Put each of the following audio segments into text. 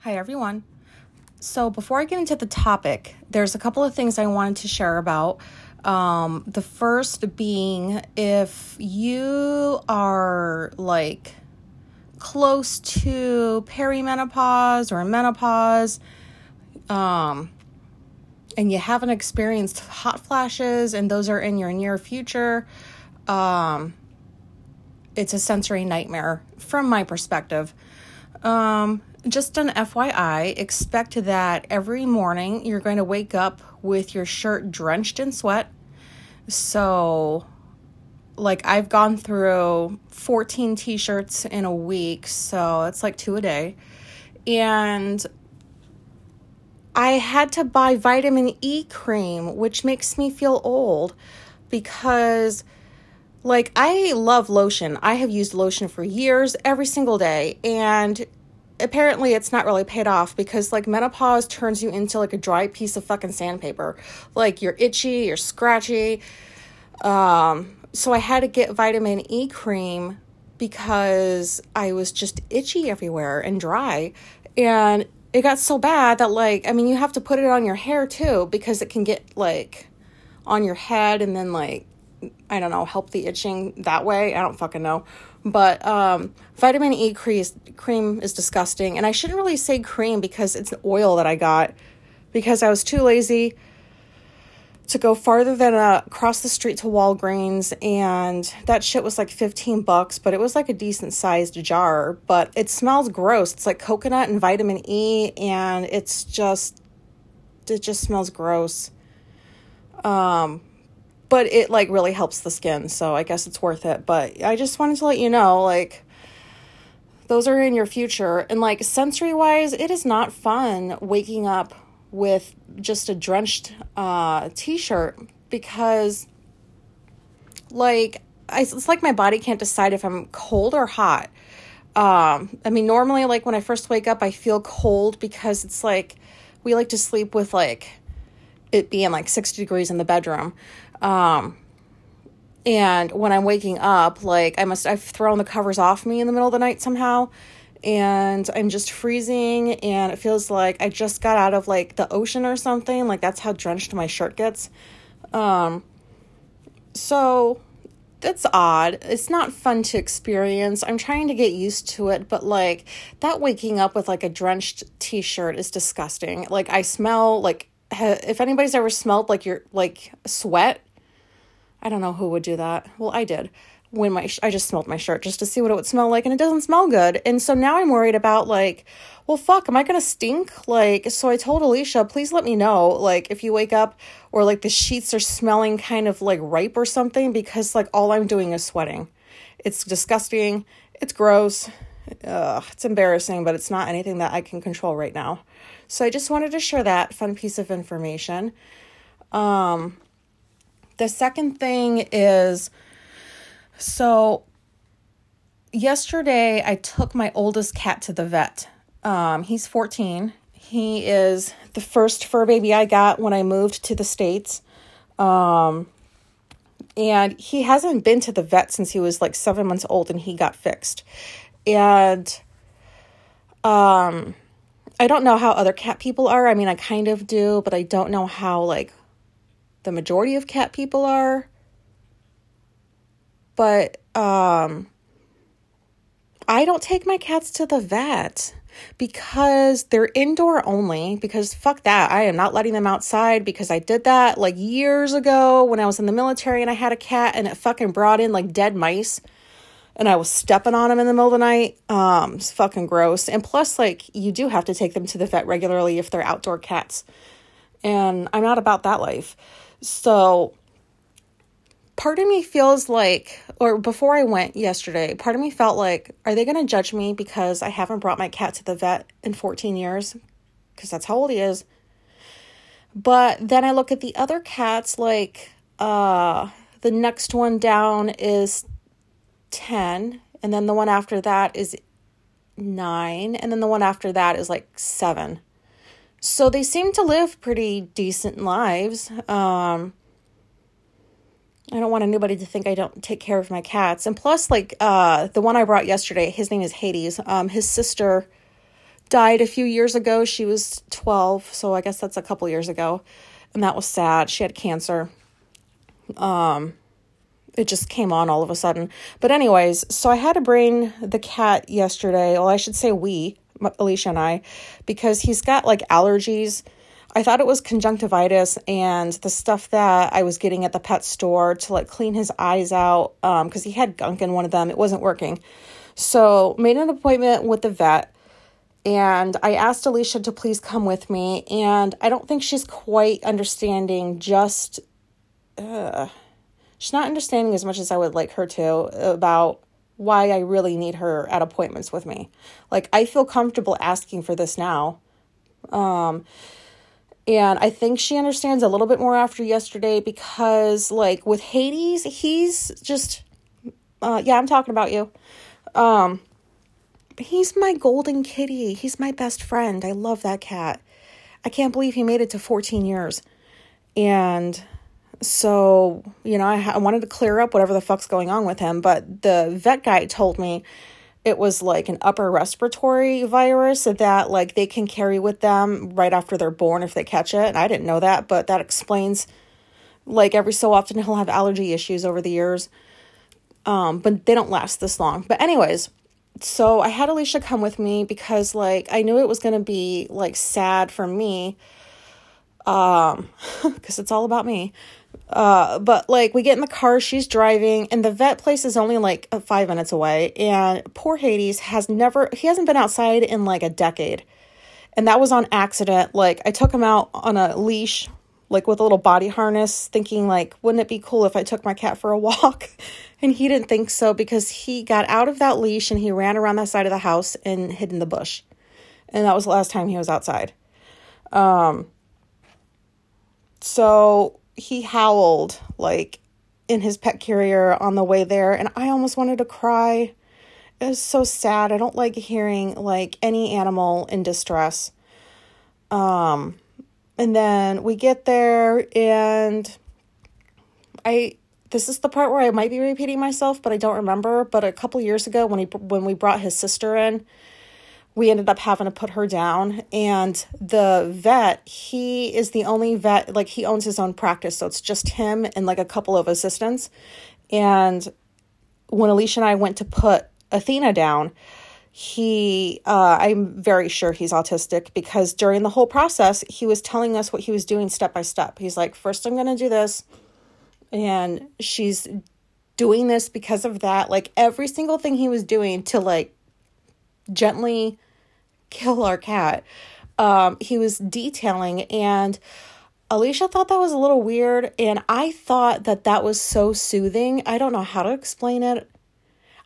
Hi, everyone. So, before I get into the topic, there's a couple of things I wanted to share about. Um, the first being if you are like close to perimenopause or menopause, um, and you haven't experienced hot flashes and those are in your near future, um, it's a sensory nightmare from my perspective. Um, just an FYI, expect that every morning you're going to wake up with your shirt drenched in sweat. So, like, I've gone through 14 t shirts in a week, so it's like two a day. And I had to buy vitamin E cream, which makes me feel old because, like, I love lotion. I have used lotion for years, every single day. And apparently it's not really paid off because like menopause turns you into like a dry piece of fucking sandpaper. Like you're itchy you're scratchy. Um so i had to get vitamin e cream because i was just itchy everywhere and dry. And it got so bad that like i mean you have to put it on your hair too because it can get like on your head and then like i don't know help the itching that way. I don't fucking know but um, vitamin E cream is disgusting. And I shouldn't really say cream because it's an oil that I got because I was too lazy to go farther than uh, across the street to Walgreens. And that shit was like 15 bucks, but it was like a decent sized jar. But it smells gross. It's like coconut and vitamin E. And it's just, it just smells gross. Um, but it like really helps the skin so i guess it's worth it. But i just wanted to let you know like those are in your future. And like sensory wise it is not fun waking up with just a drenched uh t-shirt because like I, it's like my body can't decide if i'm cold or hot. Um i mean normally like when i first wake up i feel cold because it's like we like to sleep with like it being like 60 degrees in the bedroom um, and when I'm waking up, like I must, I've thrown the covers off me in the middle of the night somehow, and I'm just freezing, and it feels like I just got out of like the ocean or something. Like that's how drenched my shirt gets. Um, so that's odd. It's not fun to experience. I'm trying to get used to it, but like that waking up with like a drenched t-shirt is disgusting. Like I smell like if anybody's ever smelled like your like sweat I don't know who would do that. Well, I did when my I just smelled my shirt just to see what it would smell like and it doesn't smell good. And so now I'm worried about like, well fuck, am I going to stink? Like so I told Alicia, please let me know like if you wake up or like the sheets are smelling kind of like ripe or something because like all I'm doing is sweating. It's disgusting. It's gross. Ugh, it's embarrassing, but it's not anything that I can control right now. So I just wanted to share that fun piece of information. Um the second thing is so yesterday I took my oldest cat to the vet. Um, he's 14. He is the first fur baby I got when I moved to the States. Um, and he hasn't been to the vet since he was like seven months old and he got fixed. And um, I don't know how other cat people are. I mean, I kind of do, but I don't know how like the majority of cat people are. But um I don't take my cats to the vet because they're indoor only because fuck that. I am not letting them outside because I did that like years ago when I was in the military and I had a cat and it fucking brought in like dead mice and I was stepping on them in the middle of the night. Um, it's fucking gross. And plus, like, you do have to take them to the vet regularly if they're outdoor cats. And I'm not about that life. So part of me feels like, or before I went yesterday, part of me felt like, are they going to judge me because I haven't brought my cat to the vet in 14 years? Because that's how old he is. But then I look at the other cats, like, uh, the next one down is 10, and then the one after that is 9, and then the one after that is like 7. So they seem to live pretty decent lives. Um, I don't want anybody to think I don't take care of my cats. And plus, like uh, the one I brought yesterday, his name is Hades. Um, his sister died a few years ago. She was 12, so I guess that's a couple years ago. And that was sad. She had cancer. Um it just came on all of a sudden. But anyways, so I had to bring the cat yesterday. Well, I should say we, Alicia and I, because he's got like allergies. I thought it was conjunctivitis and the stuff that I was getting at the pet store to like clean his eyes out Um, because um, he had gunk in one of them. It wasn't working. So made an appointment with the vet and I asked Alicia to please come with me. And I don't think she's quite understanding just, uh, she's not understanding as much as I would like her to about why I really need her at appointments with me. Like, I feel comfortable asking for this now. Um, and I think she understands a little bit more after yesterday because, like, with Hades, he's just, uh, yeah, I'm talking about you. Um, he's my golden kitty. He's my best friend. I love that cat. I can't believe he made it to 14 years. And so, you know, I, I wanted to clear up whatever the fuck's going on with him. But the vet guy told me it was like an upper respiratory virus that like they can carry with them right after they're born if they catch it. And I didn't know that, but that explains like every so often he'll have allergy issues over the years. Um, but they don't last this long. But anyways, so I had Alicia come with me because like I knew it was gonna be like sad for me. Um, because it's all about me. Uh, but like we get in the car, she's driving, and the vet place is only like five minutes away. And poor Hades has never, he hasn't been outside in like a decade. And that was on accident. Like I took him out on a leash, like with a little body harness, thinking like, wouldn't it be cool if I took my cat for a walk? And he didn't think so because he got out of that leash and he ran around that side of the house and hid in the bush. And that was the last time he was outside. Um, so he howled like in his pet carrier on the way there, and I almost wanted to cry. It was so sad. I don't like hearing like any animal in distress. Um, and then we get there and I this is the part where I might be repeating myself, but I don't remember. But a couple years ago, when he when we brought his sister in, we ended up having to put her down. And the vet, he is the only vet like he owns his own practice, so it's just him and like a couple of assistants. And when Alicia and I went to put Athena down, he uh, i'm very sure he's autistic because during the whole process he was telling us what he was doing step by step he's like first i'm going to do this and she's doing this because of that like every single thing he was doing to like gently kill our cat um he was detailing and Alicia thought that was a little weird and I thought that that was so soothing. I don't know how to explain it.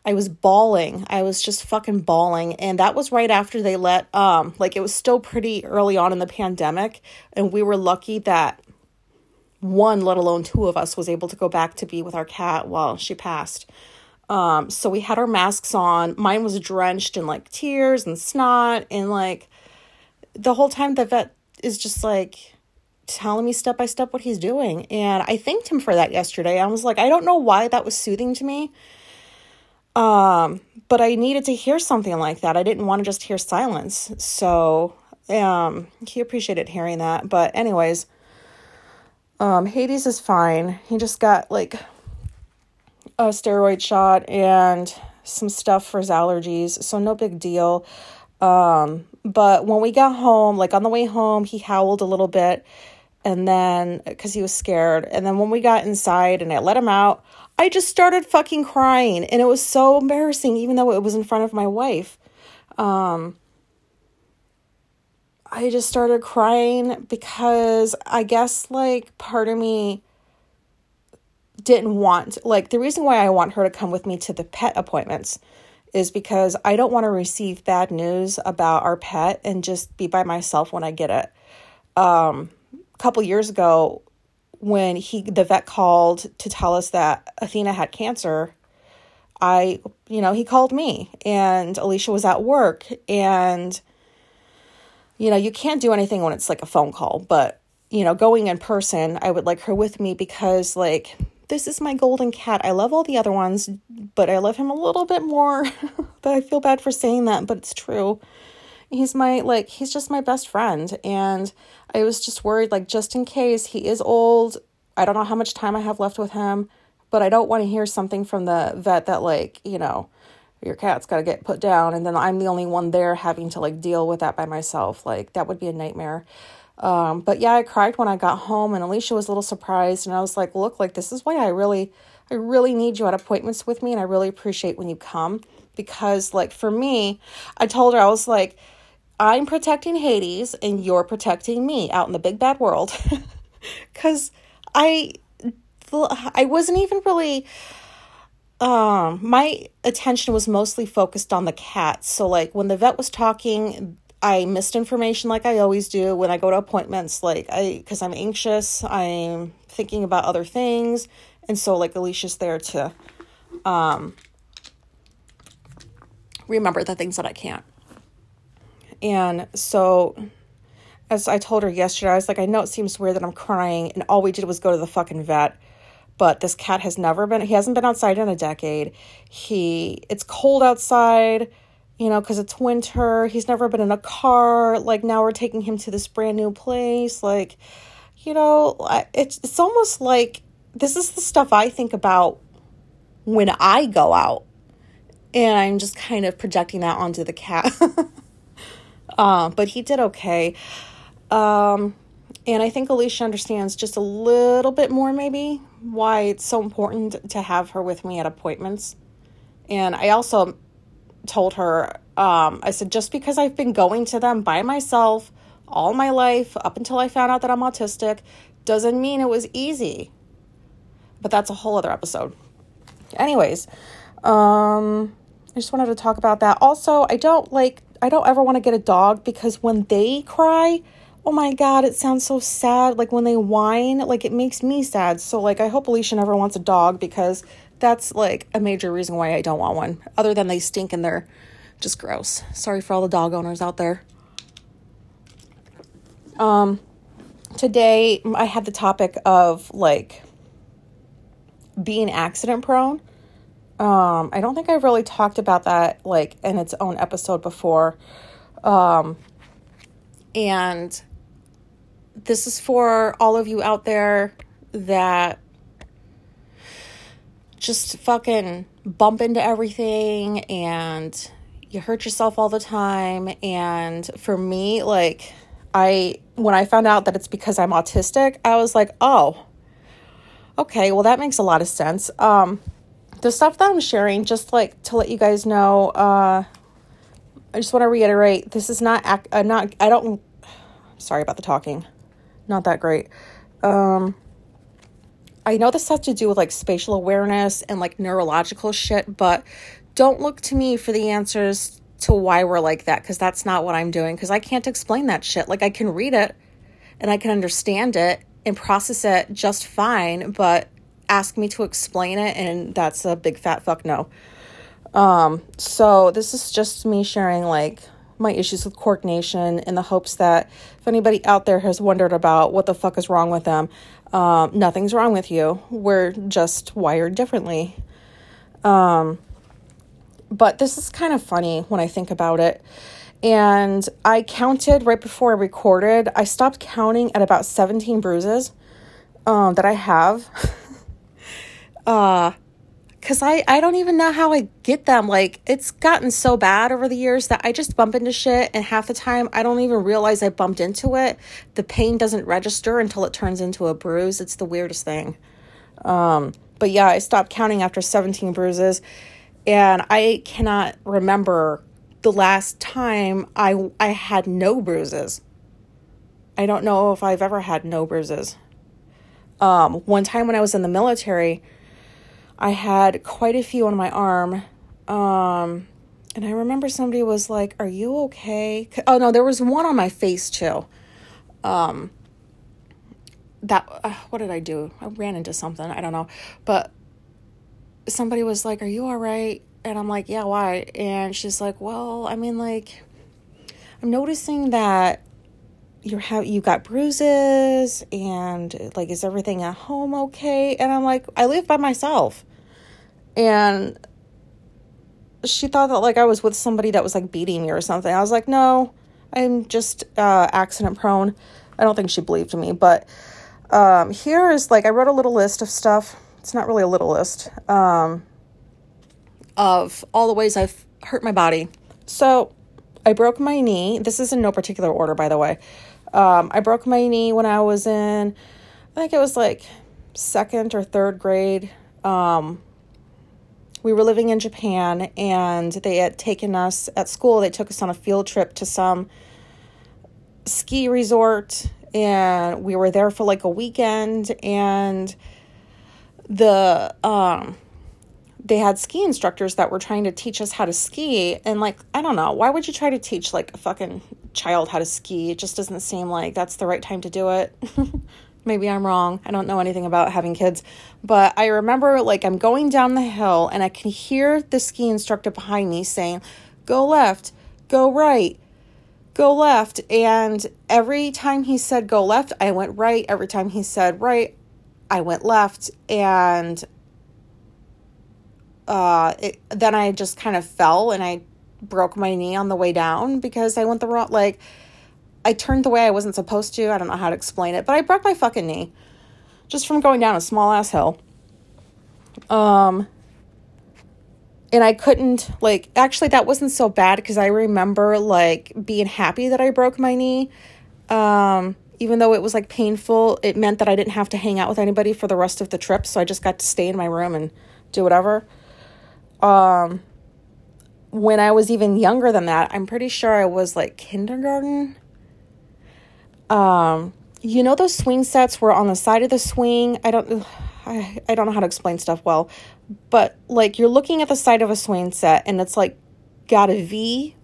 I was bawling. I was just fucking bawling and that was right after they let um like it was still pretty early on in the pandemic and we were lucky that one, let alone two of us, was able to go back to be with our cat while she passed. Um, so we had our masks on. Mine was drenched in like tears and snot, and like the whole time the vet is just like telling me step by step what he's doing. And I thanked him for that yesterday. I was like, I don't know why that was soothing to me. Um, but I needed to hear something like that. I didn't want to just hear silence. So um he appreciated hearing that. But anyways, um, Hades is fine. He just got like a steroid shot and some stuff for his allergies, so no big deal. Um, but when we got home, like on the way home, he howled a little bit and then because he was scared. And then when we got inside and I let him out, I just started fucking crying and it was so embarrassing, even though it was in front of my wife. Um, I just started crying because I guess like part of me didn't want like the reason why I want her to come with me to the pet appointments is because I don't want to receive bad news about our pet and just be by myself when I get it. Um a couple years ago when he the vet called to tell us that Athena had cancer, I you know, he called me and Alicia was at work and you know, you can't do anything when it's like a phone call, but, you know, going in person, I would like her with me because, like, this is my golden cat. I love all the other ones, but I love him a little bit more. but I feel bad for saying that, but it's true. He's my, like, he's just my best friend. And I was just worried, like, just in case he is old, I don't know how much time I have left with him, but I don't want to hear something from the vet that, like, you know, your cat's got to get put down and then I'm the only one there having to like deal with that by myself. Like that would be a nightmare. Um, but yeah, I cried when I got home and Alicia was a little surprised and I was like, look, like this is why I really I really need you at appointments with me and I really appreciate when you come because like for me, I told her I was like I'm protecting Hades and you're protecting me out in the big bad world. Cuz I I wasn't even really um my attention was mostly focused on the cat. So like when the vet was talking, I missed information like I always do. When I go to appointments like I cuz I'm anxious, I'm thinking about other things, and so like Alicia's there to um remember the things that I can't. And so as I told her yesterday, I was like, I know it seems weird that I'm crying, and all we did was go to the fucking vet but this cat has never been he hasn't been outside in a decade. He it's cold outside you know because it's winter he's never been in a car like now we're taking him to this brand new place like you know it's it's almost like this is the stuff i think about when i go out. And i'm just kind of projecting that onto the cat. Uh, but he did okay. Um and I think Alicia understands just a little bit more, maybe, why it's so important to have her with me at appointments. And I also told her, um, I said, just because I've been going to them by myself all my life up until I found out that I'm autistic doesn't mean it was easy. But that's a whole other episode. Anyways, um, I just wanted to talk about that. Also, I don't like, I don't ever want to get a dog because when they cry, oh my god, it sounds so sad. Like when they whine, like it makes me sad. So like I hope Alicia never wants a dog because that's like a major reason why I don't want one. Other than they stink and they're just gross. Sorry for all the dog owners out there. Um today I had the topic of like being accident prone. Um I don't think I've really talked about that like in its own episode before. Um and this is for all of you out there that just fucking bump into everything and you hurt yourself all the time. And for me, like, I, when I found out that it's because I'm autistic, I was like, oh, okay, well, that makes a lot of sense. Um, the stuff that I'm sharing, just like to let you guys know, uh, I just want to reiterate this is not, I'm not, I don't, sorry about the talking not that great. Um, I know this has to do with like spatial awareness and like neurological shit, but don't look to me for the answers to why we're like that because that's not what I'm doing because I can't explain that shit. Like I can read it and I can understand it and process it just fine, but ask me to explain it and that's a big fat fuck no. Um, so this is just me sharing like my issues with coordination in the hopes that if anybody out there has wondered about what the fuck is wrong with them, um, nothing's wrong with you. We're just wired differently. Um, but this is kind of funny when I think about it. And I counted right before I recorded, I stopped counting at about 17 bruises um, that I have. uh, because I, I don't even know how I get them. Like, it's gotten so bad over the years that I just bump into shit, and half the time I don't even realize I bumped into it. The pain doesn't register until it turns into a bruise. It's the weirdest thing. Um, but yeah, I stopped counting after 17 bruises, and I cannot remember the last time I, I had no bruises. I don't know if I've ever had no bruises. Um, one time when I was in the military, I had quite a few on my arm. Um, and I remember somebody was like, Are you okay? Oh, no, there was one on my face too. Um, that, uh, what did I do? I ran into something. I don't know. But somebody was like, Are you all right? And I'm like, Yeah, why? And she's like, Well, I mean, like, I'm noticing that you're have you got bruises and like is everything at home okay and i'm like i live by myself and she thought that like I was with somebody that was like beating me or something. I was like, no, I'm just uh, accident prone. I don't think she believed me, but um, here is like I wrote a little list of stuff. It's not really a little list um, of all the ways I've hurt my body. So I broke my knee. This is in no particular order, by the way. Um, I broke my knee when I was in, I think it was like second or third grade. Um, we were living in Japan and they had taken us at school, they took us on a field trip to some ski resort and we were there for like a weekend and the um they had ski instructors that were trying to teach us how to ski and like i don't know why would you try to teach like a fucking child how to ski? It just doesn't seem like that's the right time to do it maybe i'm wrong. I don't know anything about having kids. But i remember like i'm going down the hill and i can hear the ski instructor behind me saying go left go right go left. And every time he said go left i went right. Every time he said right i went left. And uh, it, then I just kind of fell and I broke my knee on the way down because I went the wrong, like, I turned the way I wasn't supposed to. I don't know how to explain it, but I broke my fucking knee just from going down a small ass hill. Um, and I couldn't, like, actually, that wasn't so bad because I remember, like, being happy that I broke my knee. Um, even though it was like painful, it meant that I didn't have to hang out with anybody for the rest of the trip. So I just got to stay in my room and do whatever um, when I was even younger than that, I'm pretty sure I was like kindergarten. Um, you know those swing sets were on the side of the swing. I don't, I, I don't know how to explain stuff well, but like you're looking at the side of a swing set and it's like got a V,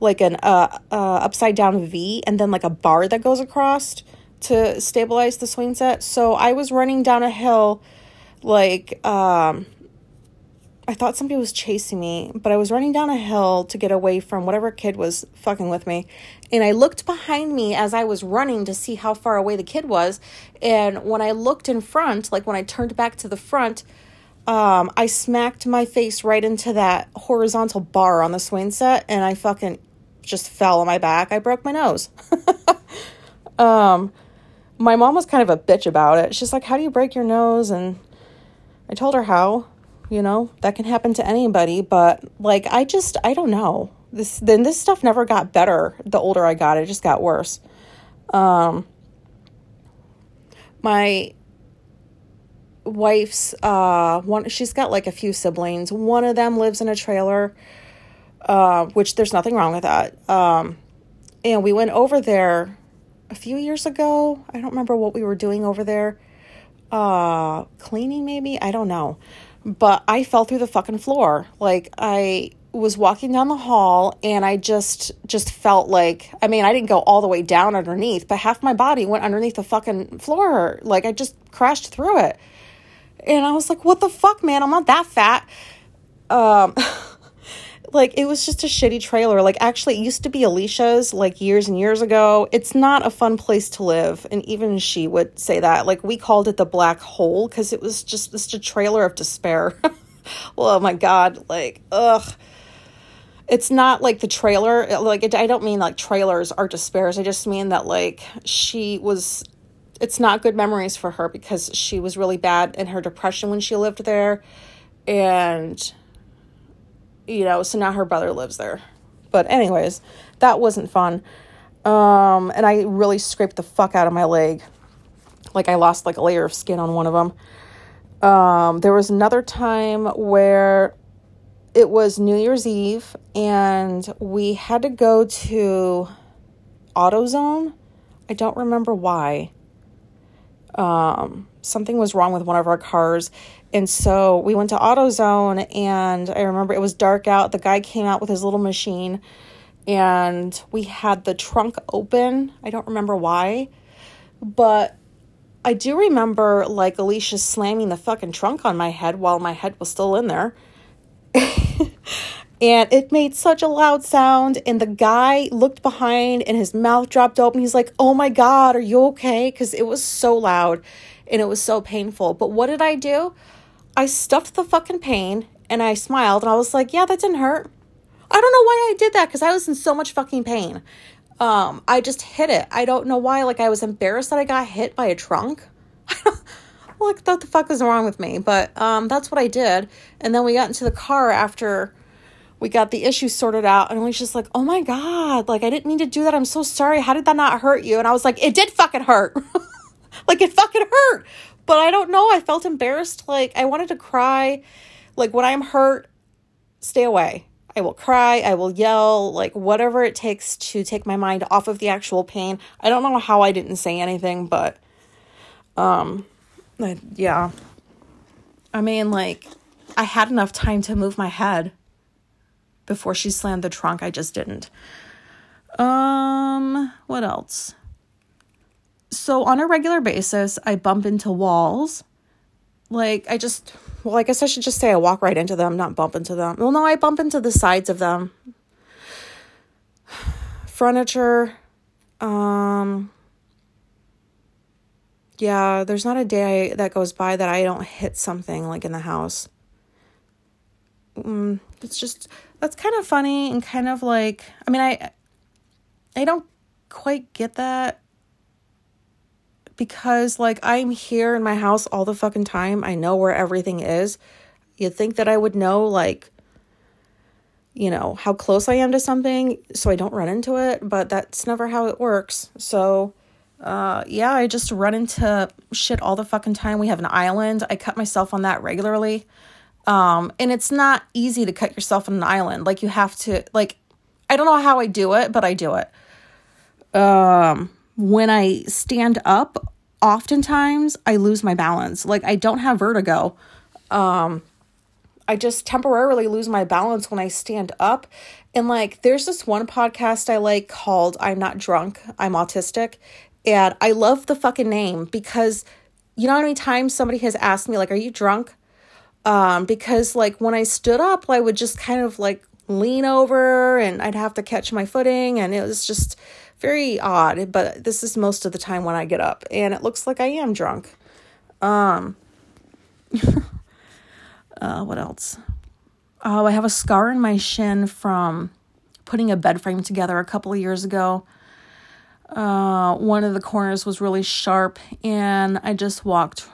like an uh, uh upside down V, and then like a bar that goes across to stabilize the swing set. So I was running down a hill, like um I thought somebody was chasing me, but I was running down a hill to get away from whatever kid was fucking with me. And I looked behind me as I was running to see how far away the kid was. And when I looked in front, like when I turned back to the front, um, I smacked my face right into that horizontal bar on the swing set and I fucking just fell on my back. I broke my nose. um, my mom was kind of a bitch about it. She's like, How do you break your nose? And I told her how you know? That can happen to anybody but like i just i don't know. This then this stuff never got better the older i got. It just got worse. Um my wife's uh one she's got like a few siblings. One of them lives in a trailer uh which there's nothing wrong with that. Um and we went over there a few years ago. I don't remember what we were doing over there. Uh cleaning maybe? I don't know but I fell through the fucking floor. Like I was walking down the hall and I just just felt like I mean, I didn't go all the way down underneath, but half my body went underneath the fucking floor. Like I just crashed through it. And I was like, "What the fuck, man? I'm not that fat." Um like it was just a shitty trailer. Like actually, it used to be Alicia's like years and years ago. It's not a fun place to live, and even she would say that. Like we called it the black hole because it was just just a trailer of despair. well, oh my god, like ugh. It's not like the trailer. Like it, I don't mean like trailers are despairs. I just mean that like she was. It's not good memories for her because she was really bad in her depression when she lived there, and you know, so now her brother lives there. But anyways, that wasn't fun. Um, and I really scraped the fuck out of my leg. Like I lost like a layer of skin on one of them. Um, there was another time where it was New Year's Eve and we had to go to AutoZone. I don't remember why. Um, something was wrong with one of our cars and so we went to AutoZone, and I remember it was dark out. The guy came out with his little machine, and we had the trunk open. I don't remember why, but I do remember like Alicia slamming the fucking trunk on my head while my head was still in there. and it made such a loud sound and the guy looked behind and his mouth dropped open he's like oh my god are you okay because it was so loud and it was so painful but what did i do I stuffed the fucking pain and I smiled and I was like, yeah, that didn't hurt. I don't know why I did that because I was in so much fucking pain. Um, I just hit it. I don't know why. Like I was embarrassed that I got hit by a trunk. like what the fuck is wrong with me? But um, that's what I did. And then we got into the car after we got the issue sorted out and we was just like, oh my God, like I didn't mean to do that. I'm so sorry. How did that not hurt you? And I was like, it did fucking hurt. like it fucking hurt. But I don't know. I felt embarrassed. Like I wanted to cry. Like when I'm hurt, stay away. I will cry, I will yell, like whatever it takes to take my mind off of the actual pain. I don't know how I didn't say anything, but um I, yeah. I mean like I had enough time to move my head before she slammed the trunk. I just didn't. Um, what else? So on a regular basis, I bump into walls. Like I just well, I guess I should just say I walk right into them, not bump into them. Well, no, I bump into the sides of them. Furniture um yeah, there's not a day that goes by that I don't hit something like in the house. Mm, it's just that's kind of funny and kind of like I mean I I don't quite get that because like I'm here in my house all the fucking time. I know where everything is. You'd think that I would know like you know how close I am to something so I don't run into it, but that's never how it works. So uh yeah, I just run into shit all the fucking time. We have an island. I cut myself on that regularly. Um, and it's not easy to cut yourself on an island. Like you have to like I don't know how I do it, but I do it. Um, when I stand up, oftentimes I lose my balance. Like I don't have vertigo. Um, I just temporarily lose my balance when I stand up. And like there's this one podcast I like called I'm Not Drunk, I'm Autistic. And I love the fucking name because you know how many times somebody has asked me, like, are you drunk? um, because like when I stood up, I would just kind of like lean over and I'd have to catch my footing, and it was just very odd. But this is most of the time when I get up, and it looks like I am drunk. Um, uh, what else? Oh, I have a scar in my shin from putting a bed frame together a couple of years ago. Uh, one of the corners was really sharp, and I just walked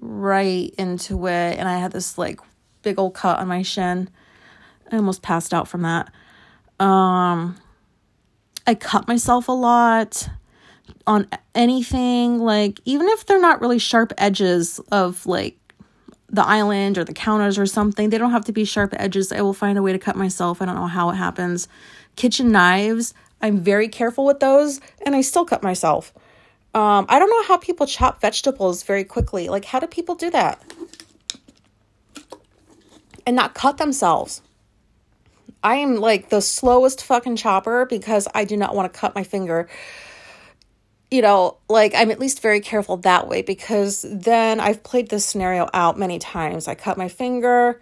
right into it and I had this like big old cut on my shin. I almost passed out from that. Um I cut myself a lot on anything like even if they're not really sharp edges of like the island or the counters or something, they don't have to be sharp edges. I will find a way to cut myself. I don't know how it happens. Kitchen knives, I'm very careful with those and I still cut myself. Um, I don't know how people chop vegetables very quickly. Like, how do people do that? And not cut themselves. I am like the slowest fucking chopper because I do not want to cut my finger. You know, like I'm at least very careful that way because then I've played this scenario out many times. I cut my finger.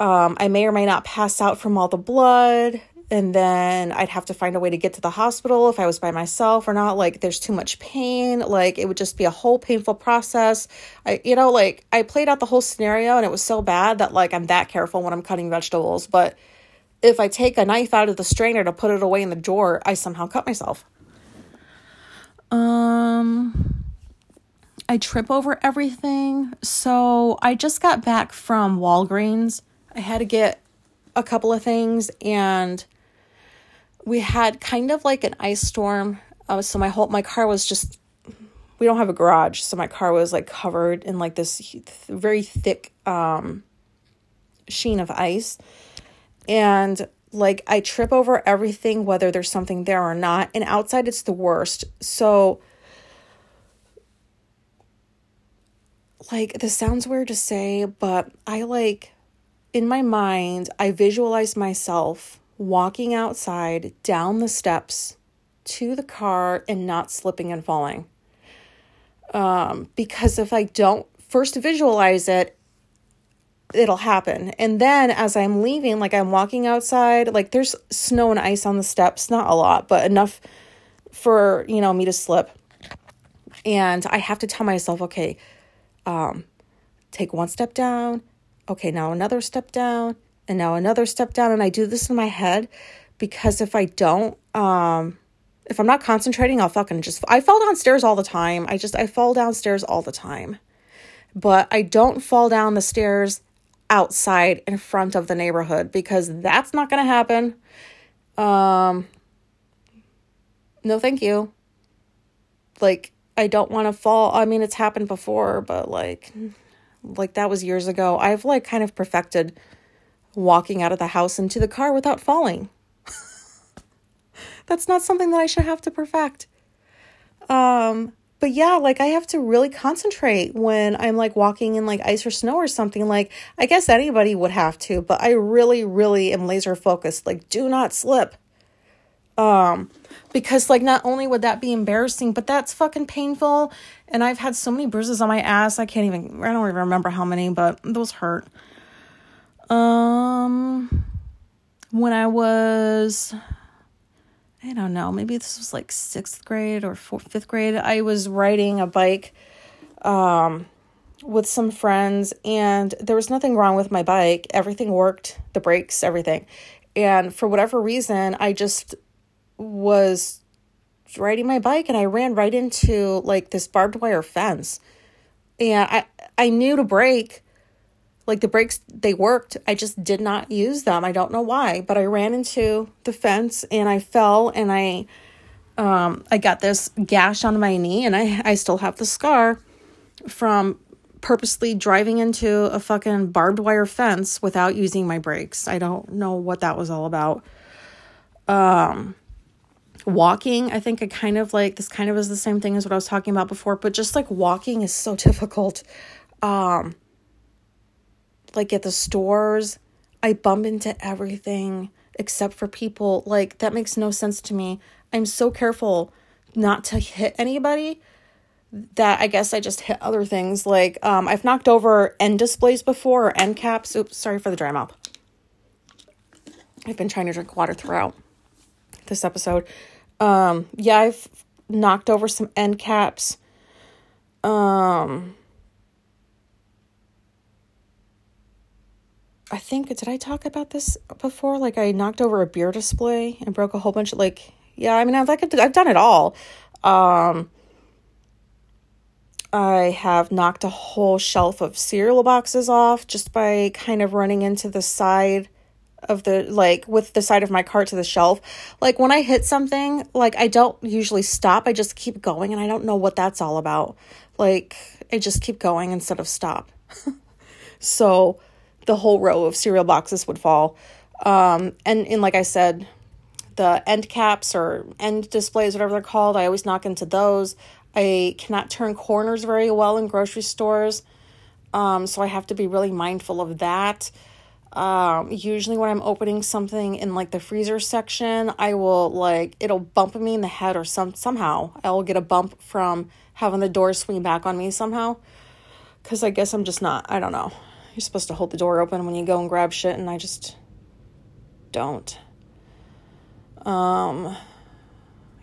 Um, I may or may not pass out from all the blood and then I'd have to find a way to get to the hospital if I was by myself or not. Like, there's too much pain. Like, it would just be a whole painful process. I, you know, like, I played out the whole scenario and it was so bad that, like, I'm that careful when I'm cutting vegetables. But if I take a knife out of the strainer to put it away in the drawer, I somehow cut myself. Um, I trip over everything. So I just got back from Walgreens. I had to get a couple of things and we had kind of like an ice storm. Uh, so my whole my car was just we don't have a garage, so my car was like covered in like this th- very thick um, sheen of ice, and like I trip over everything, whether there's something there or not. And outside, it's the worst. So. Like, this sounds weird to say, but I like, in my mind, I visualize myself walking outside down the steps to the car and not slipping and falling. Um, because if I don't first visualize it, it'll happen. And then as I'm leaving, like I'm walking outside, like there's snow and ice on the steps, not a lot, but enough for, you know, me to slip. And I have to tell myself, okay, um, take one step down. Okay, now another step down and now another step down and I do this in my head because if I don't um If I'm not concentrating, I'll fucking just I fall downstairs all the time. I just I fall downstairs all the time. But I don't fall down the stairs outside in front of the neighborhood because that's not going to happen. Um no thank you. Like I don't want to fall. I mean, it's happened before, but like like that was years ago. I've like kind of perfected walking out of the house into the car without falling. That's not something that I should have to perfect. Um but yeah, like I have to really concentrate when I'm like walking in like ice or snow or something. Like I guess anybody would have to, but I really really am laser focused. Like do not slip. Um because like not only would that be embarrassing but that's fucking painful and i've had so many bruises on my ass i can't even i don't even remember how many but those hurt um when i was i don't know maybe this was like sixth grade or fourth, fifth grade i was riding a bike um with some friends and there was nothing wrong with my bike everything worked the brakes everything and for whatever reason i just was riding my bike and I ran right into like this barbed wire fence. And I I knew to brake. Like the brakes they worked. I just did not use them. I don't know why, but I ran into the fence and I fell and I um I got this gash on my knee and I I still have the scar from purposely driving into a fucking barbed wire fence without using my brakes. I don't know what that was all about. Um walking i think i kind of like this kind of is the same thing as what i was talking about before but just like walking is so difficult um like at the stores i bump into everything except for people. Like that makes no sense to me. I'm so careful not to hit anybody that i guess i just hit other things. Like um i've knocked over end displays before or end caps. Oops sorry for the dry mouth i've been trying to drink water throughout this episode. Um, yeah, I've knocked over some end caps. Um, I think did I talk about this before? Like I knocked over a beer display and broke a whole bunch of like yeah. I mean I've like I've done it all. Um, I have knocked a whole shelf of cereal boxes off just by kind of running into the side of the like with the side of my cart to the shelf. Like when I hit something, like I don't usually stop. I just keep going and I don't know what that's all about. Like I just keep going instead of stop. so the whole row of cereal boxes would fall. Um and and like I said, the end caps or end displays whatever they're called, I always knock into those. I cannot turn corners very well in grocery stores. Um so I have to be really mindful of that. Um, usually when I'm opening something in like the freezer section, I will like it'll bump me in the head or some somehow I will get a bump from having the door swing back on me somehow. Cause I guess I'm just not. I don't know. You're supposed to hold the door open when you go and grab shit, and I just don't. Um,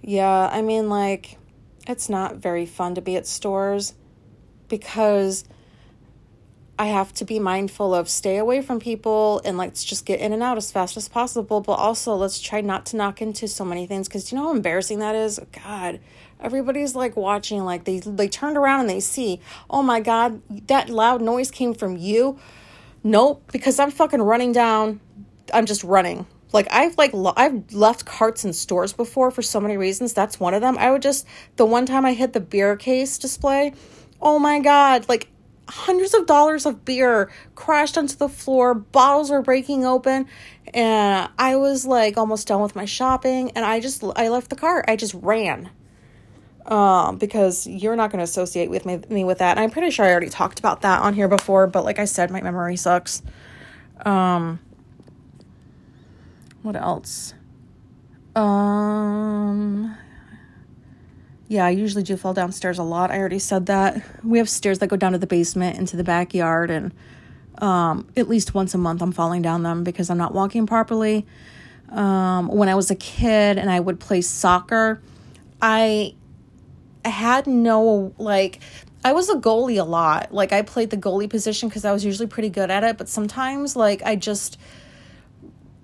yeah, I mean, like, it's not very fun to be at stores because I have to be mindful of stay away from people and let's just get in and out as fast as possible. But also, let's try not to knock into so many things because you know how embarrassing that is? God, everybody's like watching, like they, they turned around and they see, oh my God, that loud noise came from you. Nope, because I'm fucking running down. I'm just running. Like I've like lo- I've left carts in stores before for so many reasons. That's one of them. I would just the one time I hit the beer case display. Oh my god! Like hundreds of dollars of beer crashed onto the floor, bottles were breaking open, and I was like almost done with my shopping and I just I left the cart. I just ran. Um, because you're not going to associate with me, me with that. And I'm pretty sure I already talked about that on here before, but like I said, my memory sucks. Um, what else? Um, yeah, I usually do fall downstairs a lot. I already said that. We have stairs that go down to the basement into the backyard, and um, at least once a month I'm falling down them because I'm not walking properly. Um, when I was a kid and I would play soccer, I had no, like, I was a goalie a lot. Like, I played the goalie position because I was usually pretty good at it, but sometimes, like, I just,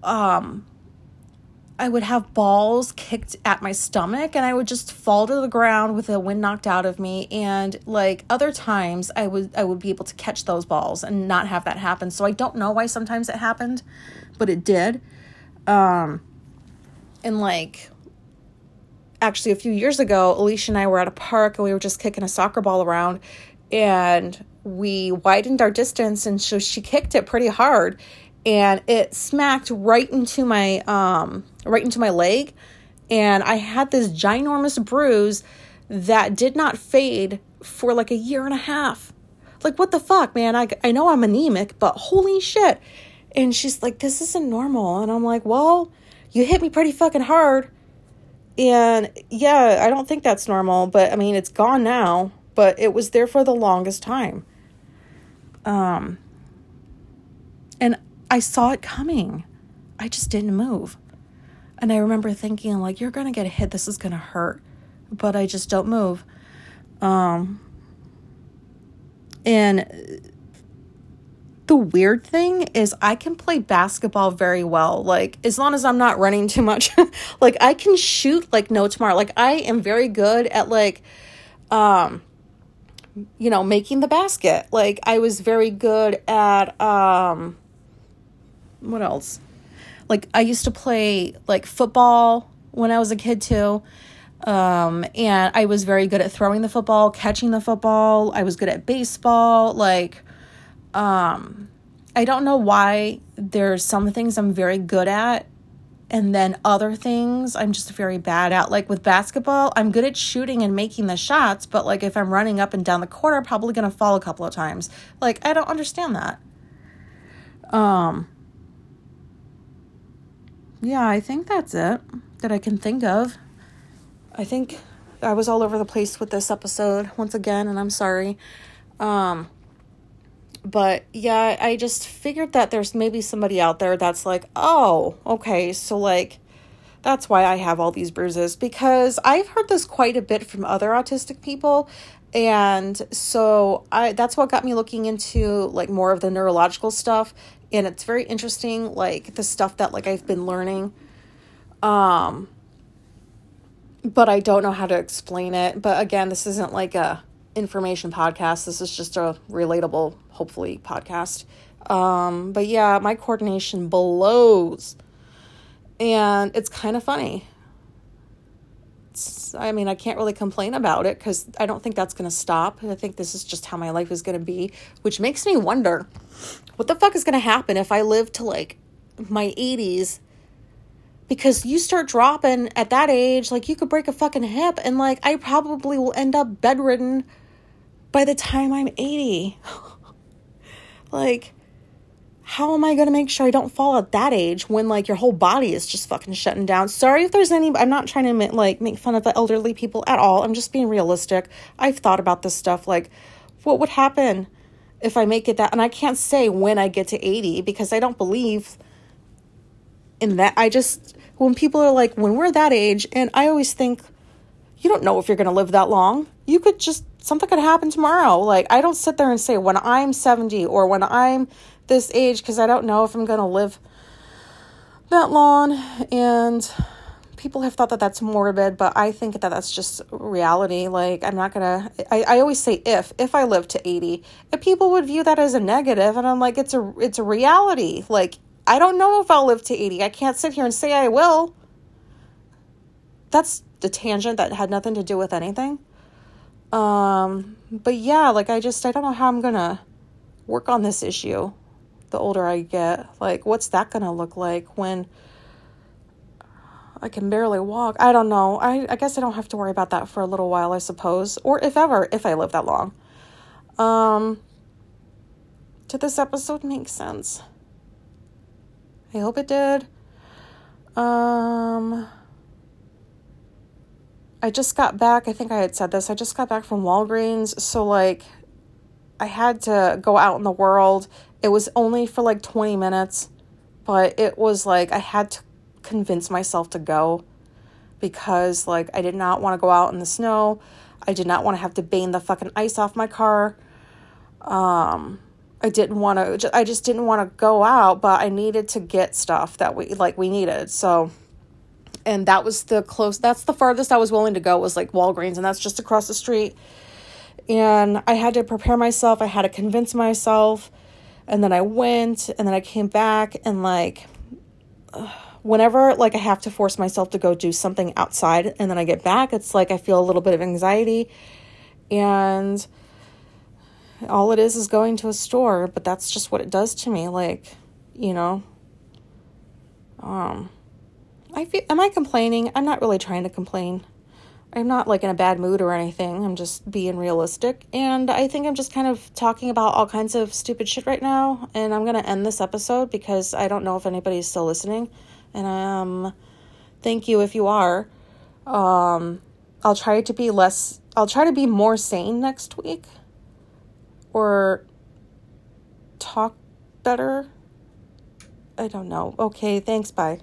um, I would have balls kicked at my stomach and I would just fall to the ground with the wind knocked out of me and like other times I would I would be able to catch those balls and not have that happen. So I don't know why sometimes it happened, but it did. Um and like actually a few years ago, Alicia and I were at a park and we were just kicking a soccer ball around and we widened our distance and so she kicked it pretty hard and it smacked right into my um right into my leg and I had this ginormous bruise that did not fade for like a year and a half. Like what the fuck, man? I I know I'm anemic, but holy shit. And she's like this isn't normal and I'm like, "Well, you hit me pretty fucking hard." And yeah, I don't think that's normal, but I mean, it's gone now, but it was there for the longest time. Um and I saw it coming. I just didn't move. And I remember thinking, like, you're going to get hit. This is going to hurt. But I just don't move. Um, and the weird thing is, I can play basketball very well. Like, as long as I'm not running too much, like, I can shoot like no tomorrow. Like, I am very good at, like, um, you know, making the basket. Like, I was very good at, um, what else? Like I used to play like football when I was a kid too. Um, and I was very good at throwing the football, catching the football. I was good at baseball. Like, um, I don't know why there's some things I'm very good at and then other things I'm just very bad at. Like with basketball, I'm good at shooting and making the shots, but like if I'm running up and down the court, I'm probably gonna fall a couple of times. Like I don't understand that. Um yeah, I think that's it that I can think of. I think I was all over the place with this episode once again, and I'm sorry. Um, but yeah, I just figured that there's maybe somebody out there that's like, oh, okay, so like that's why I have all these bruises because I've heard this quite a bit from other autistic people and so I that's what got me looking into like more of the neurological stuff and it's very interesting like the stuff that like I've been learning um but I don't know how to explain it but again this isn't like a information podcast this is just a relatable hopefully podcast um but yeah my coordination blows and it's kind of funny it's, I mean, I can't really complain about it because I don't think that's going to stop. I think this is just how my life is going to be, which makes me wonder what the fuck is going to happen if I live to like my 80s? Because you start dropping at that age, like you could break a fucking hip, and like I probably will end up bedridden by the time I'm 80. like, how am I going to make sure I don't fall at that age when like your whole body is just fucking shutting down? Sorry if there's any, I'm not trying to like make fun of the elderly people at all. I'm just being realistic. I've thought about this stuff like, what would happen if I make it that? And I can't say when I get to 80 because I don't believe in that. I just, when people are like, when we're that age, and I always think, you don't know if you're going to live that long. You could just, something could happen tomorrow. Like, I don't sit there and say, when I'm 70 or when I'm this age because I don't know if I'm going to live that long. And people have thought that that's morbid, but I think that that's just reality. Like, I'm not going to, I always say if, if I live to 80, if people would view that as a negative, and I'm like, it's a, it's a reality. Like, I don't know if I'll live to 80. I can't sit here and say I will. That's the tangent that had nothing to do with anything. Um, but yeah, like I just I don't know how I'm gonna work on this issue the older I get. Like, what's that to look like when I can barely walk? I don't know. I, I guess I don't have to worry about that for a little while, I suppose. Or if ever, if I live that long. Um, did this episode make sense? I hope it did. Um, I just got back. I think I had said this. I just got back from Walgreens. So, like, I had to go out in the world it was only for like 20 minutes, but it was like I had to convince myself to go because like I did not want to go out in the snow. I did not want to have to bane the fucking ice off my car. Um I didn't want to I just didn't want to go out, but I needed to get stuff that we like we needed. So and that was the close that's the farthest I was willing to go was like Walgreens and that's just across the street. And I had to prepare myself, I had to convince myself, and then I went and then I came back and like whenever like I have to force myself to go do something outside and then I get back, it's like I feel a little bit of anxiety and all it is is going to a store, but that's just what it does to me like, you know. Um I feel, am I complaining? I'm not really trying to complain. I'm not like in a bad mood or anything. I'm just being realistic. And I think I'm just kind of talking about all kinds of stupid shit right now. And I'm going to end this episode because I don't know if anybody's still listening. And um, thank you if you are. Um, I'll try to be less, I'll try to be more sane next week or talk better. I don't know. Okay, thanks. Bye.